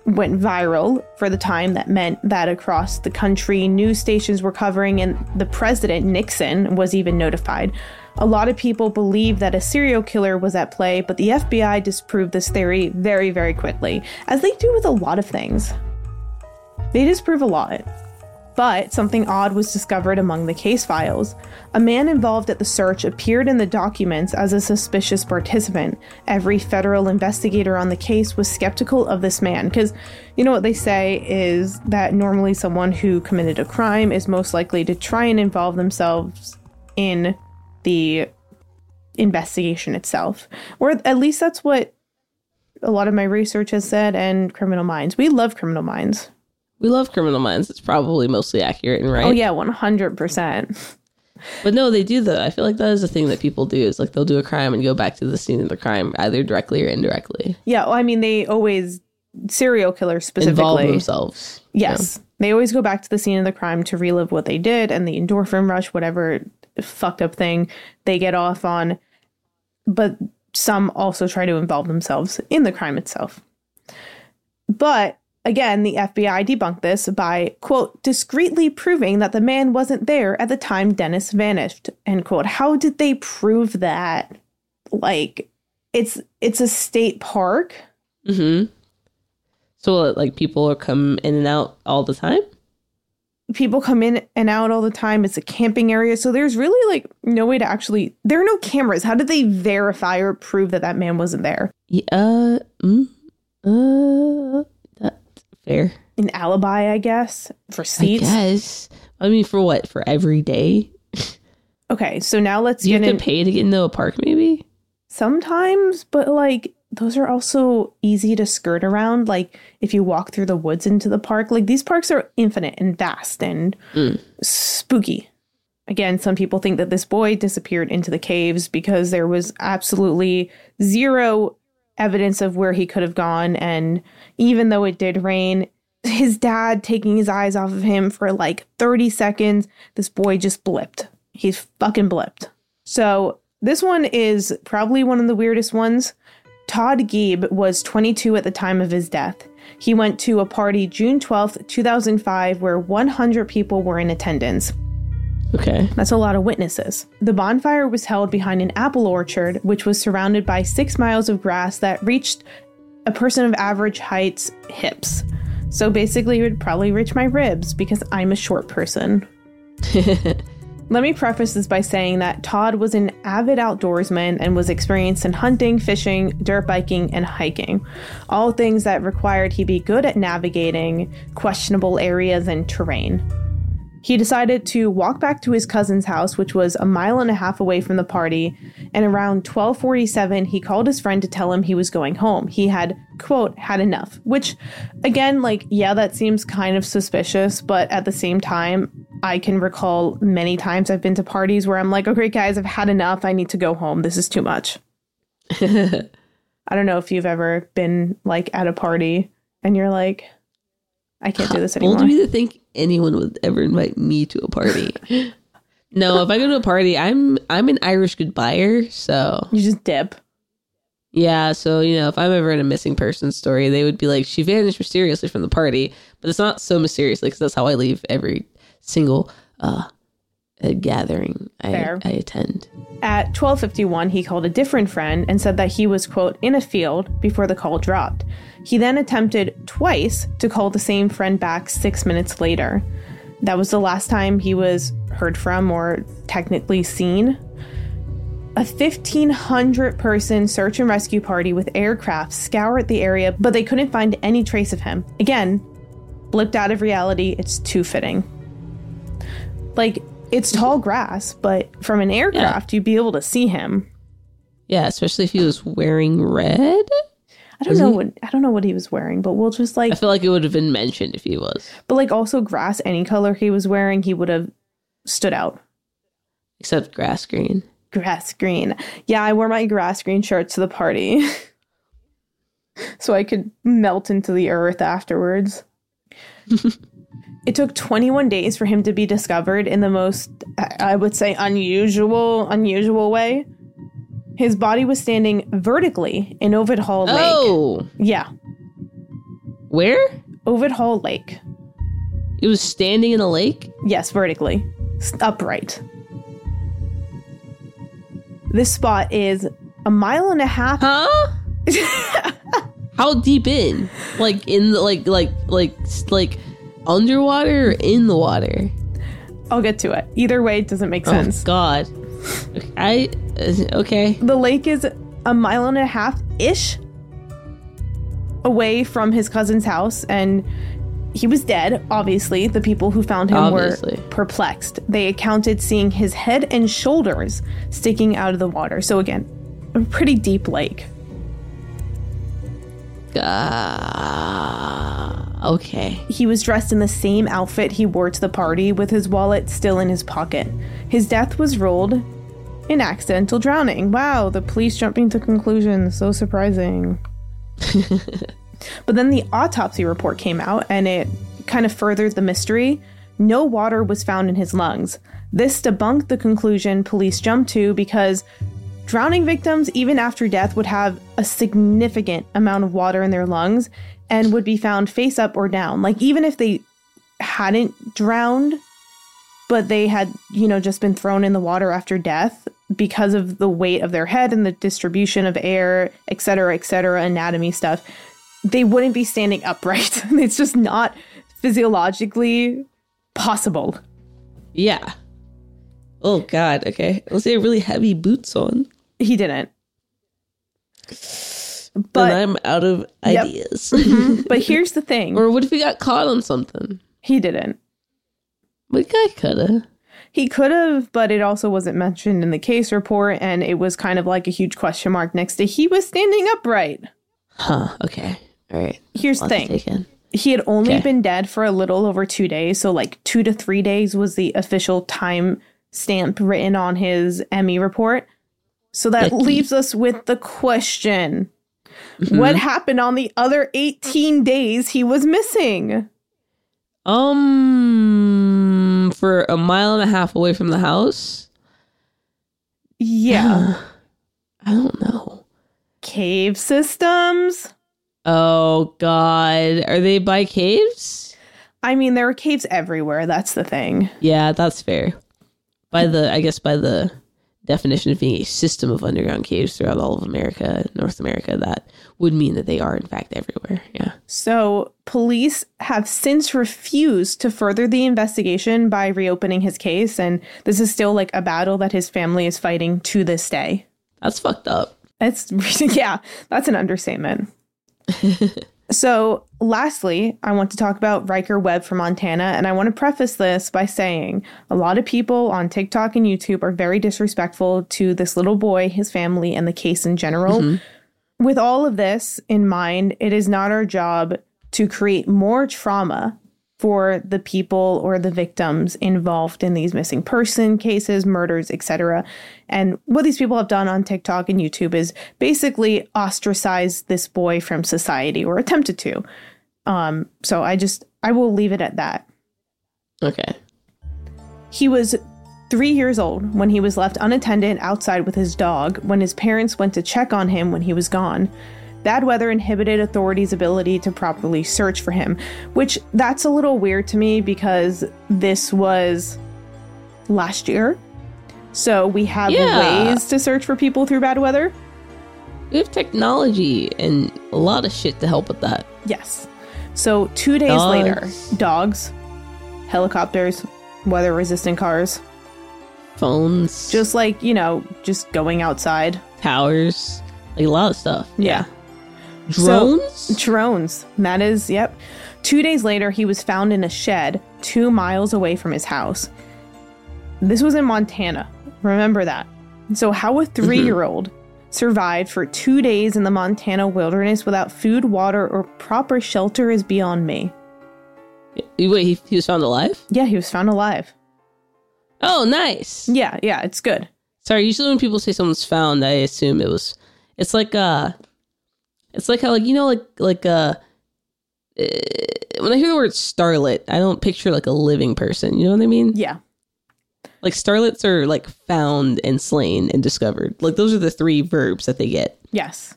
went viral for the time that meant that across the country news stations were covering and the president Nixon was even notified. A lot of people believe that a serial killer was at play, but the FBI disproved this theory very, very quickly, as they do with a lot of things. They disprove a lot. But something odd was discovered among the case files. A man involved at the search appeared in the documents as a suspicious participant. Every federal investigator on the case was skeptical of this man because you know what they say is that normally someone who committed a crime is most likely to try and involve themselves in the investigation itself. Or at least that's what a lot of my research has said and criminal minds. We love criminal minds. We love Criminal Minds. It's probably mostly accurate and right. Oh yeah, 100%. But no, they do though. I feel like that is a thing that people do. Is like they'll do a crime and go back to the scene of the crime, either directly or indirectly. Yeah, well, I mean, they always serial killers specifically Involve themselves. Yes, they always go back to the scene of the crime to relive what they did and the endorphin rush, whatever fucked up thing they get off on. But some also try to involve themselves in the crime itself. But again, the FBI debunked this by, quote, discreetly proving that the man wasn't there at the time Dennis vanished, end quote. How did they prove that? Like, it's it's a state park. Mm-hmm. So like people are come in and out all the time. People come in and out all the time. It's a camping area, so there's really like no way to actually. There are no cameras. How did they verify or prove that that man wasn't there? Yeah. Uh, mm, uh, that's fair. An alibi, I guess, for seats. I guess. I mean, for what? For every day? Okay, so now let's you get have in. to pay to get into a park? Maybe. Sometimes, but like those are also easy to skirt around. Like if you walk through the woods into the park, like these parks are infinite and vast and mm. spooky. Again, some people think that this boy disappeared into the caves because there was absolutely zero evidence of where he could have gone. And even though it did rain, his dad taking his eyes off of him for like 30 seconds, this boy just blipped. He's fucking blipped. So this one is probably one of the weirdest ones. Todd Geib was 22 at the time of his death. He went to a party June 12th, 2005, where 100 people were in attendance. Okay. That's a lot of witnesses. The bonfire was held behind an apple orchard, which was surrounded by six miles of grass that reached a person of average height's hips. So basically, it would probably reach my ribs because I'm a short person. Let me preface this by saying that Todd was an avid outdoorsman and was experienced in hunting, fishing, dirt biking, and hiking. All things that required he be good at navigating questionable areas and terrain. He decided to walk back to his cousin's house, which was a mile and a half away from the party, and around 1247 he called his friend to tell him he was going home. He had, quote, had enough, which again, like, yeah, that seems kind of suspicious, but at the same time, I can recall many times I've been to parties where I'm like, okay, guys, I've had enough. I need to go home. This is too much. I don't know if you've ever been like at a party and you're like, I can't do this anymore. of me to think anyone would ever invite me to a party. no, if I go to a party, I'm I'm an Irish goodbyer, so You just dip. yeah. So you know, if I'm ever in a missing person story, they would be like, she vanished mysteriously from the party, but it's not so mysteriously because that's how I leave every single uh, uh gathering I, I attend. At 12:51, he called a different friend and said that he was quote in a field before the call dropped. He then attempted twice to call the same friend back 6 minutes later. That was the last time he was heard from or technically seen. A 1500 person search and rescue party with aircraft scoured the area, but they couldn't find any trace of him. Again, blipped out of reality, it's too fitting. Like, it's tall grass, but from an aircraft, you'd be able to see him. Yeah, especially if he was wearing red. I don't know what I don't know what he was wearing, but we'll just like I feel like it would have been mentioned if he was, but like also grass any color he was wearing, he would have stood out. except grass green. Grass green. Yeah, I wore my grass green shirt to the party. so I could melt into the earth afterwards. it took 21 days for him to be discovered in the most I I would say unusual unusual way. His body was standing vertically in Ovid Hall Lake. Oh, Yeah. Where? Ovid Hall Lake. It was standing in a lake? Yes, vertically. Upright. This spot is a mile and a half. Huh? How deep in? Like in the like like like like underwater or in the water? I'll get to it. Either way, it doesn't make oh, sense. Oh God. I okay. The lake is a mile and a half ish away from his cousin's house, and he was dead. Obviously, the people who found him Obviously. were perplexed. They accounted seeing his head and shoulders sticking out of the water. So, again, a pretty deep lake. Uh, okay. He was dressed in the same outfit he wore to the party, with his wallet still in his pocket. His death was ruled in accidental drowning. Wow, the police jumping to conclusions. So surprising. but then the autopsy report came out and it kind of furthered the mystery. No water was found in his lungs. This debunked the conclusion police jumped to because drowning victims, even after death, would have a significant amount of water in their lungs and would be found face up or down. Like, even if they hadn't drowned, but they had, you know, just been thrown in the water after death because of the weight of their head and the distribution of air, et cetera, et cetera, anatomy stuff, they wouldn't be standing upright. it's just not physiologically possible. Yeah. Oh God. Okay. Let's say really heavy boots on. He didn't. But I'm out of Yep. ideas. Mm-hmm. but here's the thing. or what if he got caught on something? He didn't. The guy coulda. He could have, but it also wasn't mentioned in the case report, and it was kind of like a huge question mark next to he was standing upright. Huh. Okay. All right. Here's the thing. He had only Okay. been dead for a little over two days, so like two to three days was the official time stamp written on his ME report. So that Lucky. leaves us with the question Mm-hmm. What happened on the other 18 days he was missing? Um, for a mile and a half away from the house. Yeah. I don't know. Cave systems? Oh God, are they by caves? I mean, there are caves everywhere. That's the thing. Yeah, that's fair. By the, I guess, by the definition of being a system of underground caves throughout all of America, North America, that would mean that they are in fact everywhere. Yeah. So, police have since refused to further the investigation by reopening his case, and this is still like a battle that his family is fighting to this day. That's fucked up. It's, yeah, that's an understatement. so, lastly, I want to talk about Ryker Webb from Montana, and I want to preface this by saying a lot of people on TikTok and YouTube are very disrespectful to this little boy, his family, and the case in general. Mm-hmm. With all of this in mind, it is not our job to create more trauma for the people or the victims involved in these missing person cases, murders, etc. And what these people have done on TikTok and YouTube is basically ostracize this boy from society or attempted to. Um, so I just I will leave it at that. Okay. He was three years old when he was left unattended outside with his dog when his parents went to check on him when he was gone. Bad weather inhibited authorities' ability to properly search for him, which that's a little weird to me because this was last year. So we have Yeah. ways to search for people through bad weather. We have technology and a lot of shit to help with that. Yes. So two days Dogs. later, dogs, helicopters, weather resistant cars, Phones, just like, you know, just going outside. towers, like a lot of stuff. Yeah. Drones? Drones. That is, yep. Two days later, he was found in a shed two miles away from his house. This was in Montana. Remember that. So, how a three year old survived for two days in the Montana wilderness without food, water, or proper shelter is beyond me. Wait, he, he was found alive? Yeah, he was found alive. Oh, nice. Yeah, yeah, it's good. Sorry, usually when people say someone's found, I assume it was. It's like uh, it's like how like you know like like uh, eh, when I hear the word starlet, I don't picture like a living person. You know what I mean? Yeah. Like starlets are like found and slain and discovered. Like those are the three verbs that they get. Yes.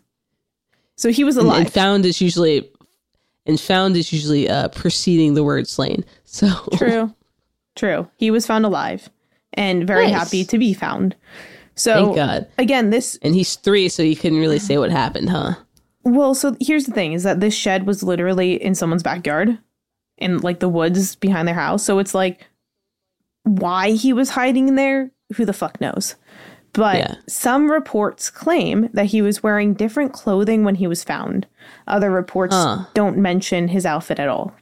So he was And- alive. And, found is usually, and found is usually uh, preceding the word slain. So True. True. He was found alive and very Nice. happy to be found. So Thank God. again, this And he's three, so you couldn't really say what happened, huh? Well, so here's the thing is that this shed was literally in someone's backyard in like the woods behind their house. So it's like why he was hiding in there, who the fuck knows. But Yeah. some reports claim that he was wearing different clothing when he was found. Other reports Huh. don't mention his outfit at all.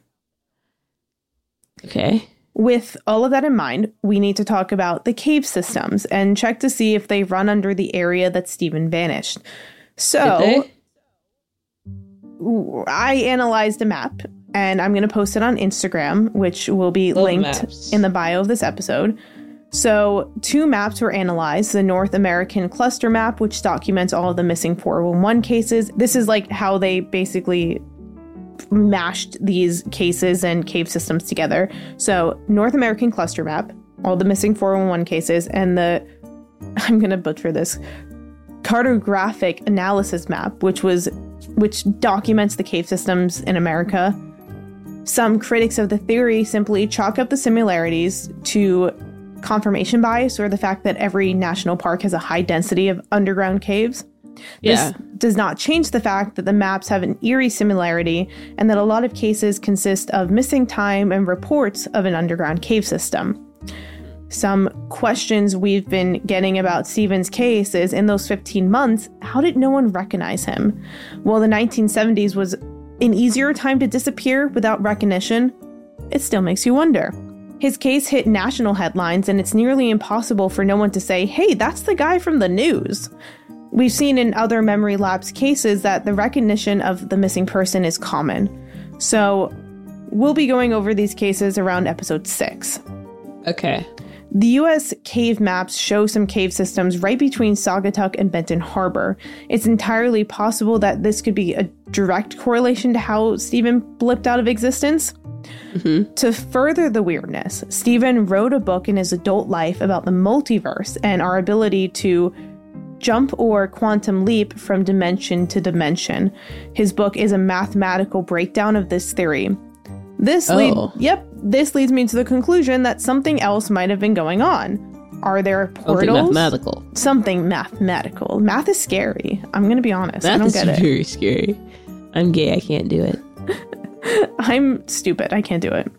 Okay. With all of that in mind, we need to talk about the cave systems and check to see if they run under the area that Steven vanished. So? I analyzed a map and I'm going to post it on Instagram, which will be Love linked maps. in the bio of this episode. So, two maps were analyzed the North American cluster map, which documents all of the missing 411 cases. This is like how they basically mashed these cases and cave systems together. So, North American cluster map, all the missing 411 cases, and the I'm going to butcher this cartographic analysis map, which was which documents the cave systems in America. Some critics of the theory simply chalk up the similarities to confirmation bias or the fact that every national park has a high density of underground caves. Yeah. This does not change the fact that the maps have an eerie similarity and that a lot of cases consist of missing time and reports of an underground cave system. Some questions we've been getting about Steven's case is in those 15 months, how did no one recognize him? Well, the 1970s was an easier time to disappear without recognition. It still makes you wonder. His case hit national headlines, and it's nearly impossible for no one to say, hey, that's the guy from the news. We've seen in other memory lapse cases that the recognition of the missing person is common. So, we'll be going over these cases around episode 6. Okay. The US cave maps show some cave systems right between Saugatuck and Benton Harbor. It's entirely possible that this could be a direct correlation to how Steven blipped out of existence. Mm-hmm. To further the weirdness, Steven wrote a book in his adult life about the multiverse and our ability to jump or quantum leap from dimension to dimension. His book is a mathematical breakdown of this theory. This lead, Oh. yep, this leads me to the conclusion that something else might have been going on. Are there portals? Something mathematical. Something mathematical. Math is scary. I'm going to be honest. I don't is get it. very scary. I'm gay. I can't do it. I'm stupid. I can't do it.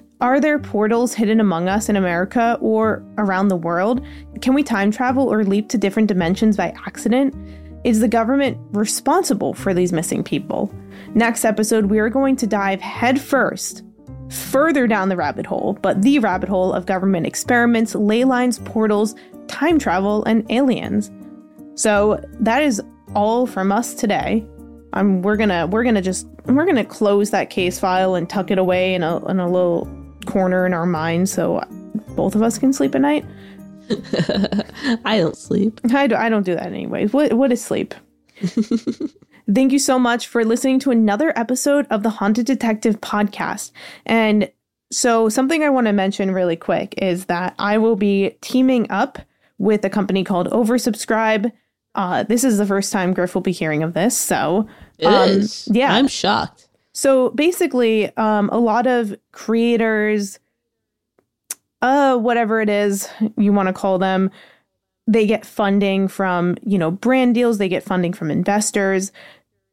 Are there portals hidden among us in America or around the world? Can we time travel or leap to different dimensions by accident? Is the government responsible for these missing people? Next episode, we are going to dive headfirst further down the rabbit hole, but the rabbit hole of government experiments, ley lines, portals, time travel, and aliens. So that is all from us today. Um, we're gonna we're gonna just we're gonna close that case file and tuck it away in a in a little corner in our mind so both of us can sleep at night. I don't sleep. I, do, I don't do that anyways. What what is sleep? Thank you so much for listening to another episode of the Haunted Detective podcast. And so something I want to mention really quick is that I will be teaming up with a company called Oversubscribe. Uh, this is the first time Griff will be hearing of this, so It Um, is. yeah. I'm shocked. So basically, um, a lot of creators, uh, whatever it is you want to call them, they get funding from, you know, brand deals, they get funding from investors,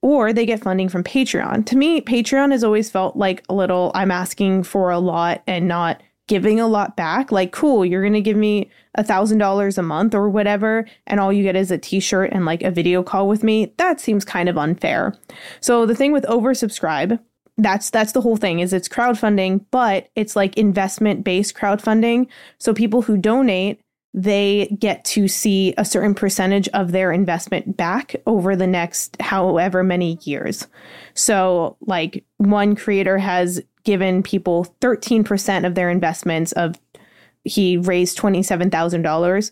or they get funding from Patreon. To me, Patreon has always felt like a little, I'm asking for a lot and not giving a lot back. Like, cool, you're going to give me a thousand dollars a month or whatever, and all you get is a t-shirt and like a video call with me. That seems kind of unfair. So the thing with oversubscribe, that's that's the whole thing is it's crowdfunding, but it's like investment based crowdfunding. So people who donate, they get to see a certain percentage of their investment back over the next however many years. So like one creator has given people 13% of their investments of he raised $27,000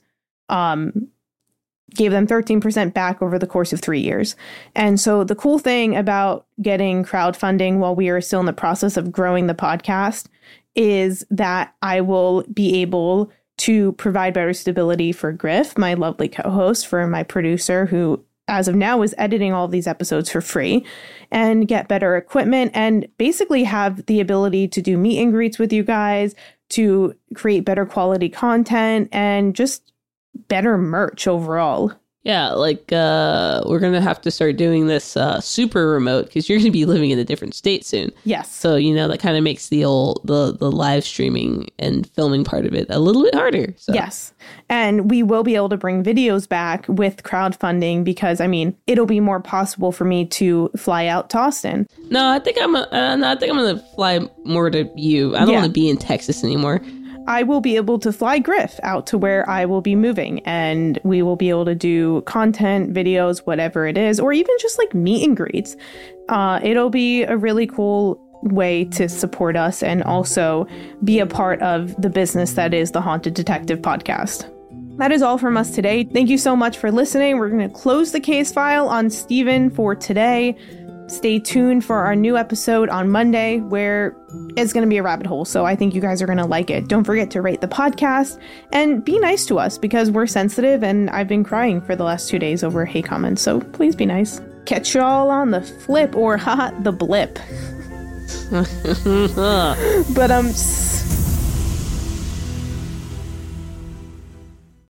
um gave them 13% back over the course of three years. And so the cool thing about getting crowdfunding while we are still in the process of growing the podcast is that I will be able to provide better stability for Griff, my lovely co host, for my producer, who as of now is editing all these episodes for free and get better equipment and basically have the ability to do meet and greets with you guys, to create better quality content and just better merch overall. Yeah, like uh, we're gonna have to start doing this uh, super remote because you're gonna be living in a different state soon. Yes. So you know that kind of makes the old the the live streaming and filming part of it a little bit harder. So. Yes, and we will be able to bring videos back with crowdfunding because I mean it'll be more possible for me to fly out to Austin. No, I think I'm. A, uh, no, I think I'm gonna fly more to you. I don't Yeah. want to be in Texas anymore. I will be able to fly Griff out to where I will be moving, and we will be able to do content, videos, whatever it is, or even just like meet and greets. Uh, it'll be a really cool way to support us and also be a part of the business that is the Haunted Detective podcast. That is all from us today. Thank you so much for listening. We're going to close the case file on Steven for today. Stay tuned for our new episode on Monday, where it's going to be a rabbit hole. So I think you guys are going to like it. Don't forget to rate the podcast and be nice to us because we're sensitive and I've been crying for the last two days over hate comments. So please be nice. Catch y'all on the flip or haha, the blip. but um.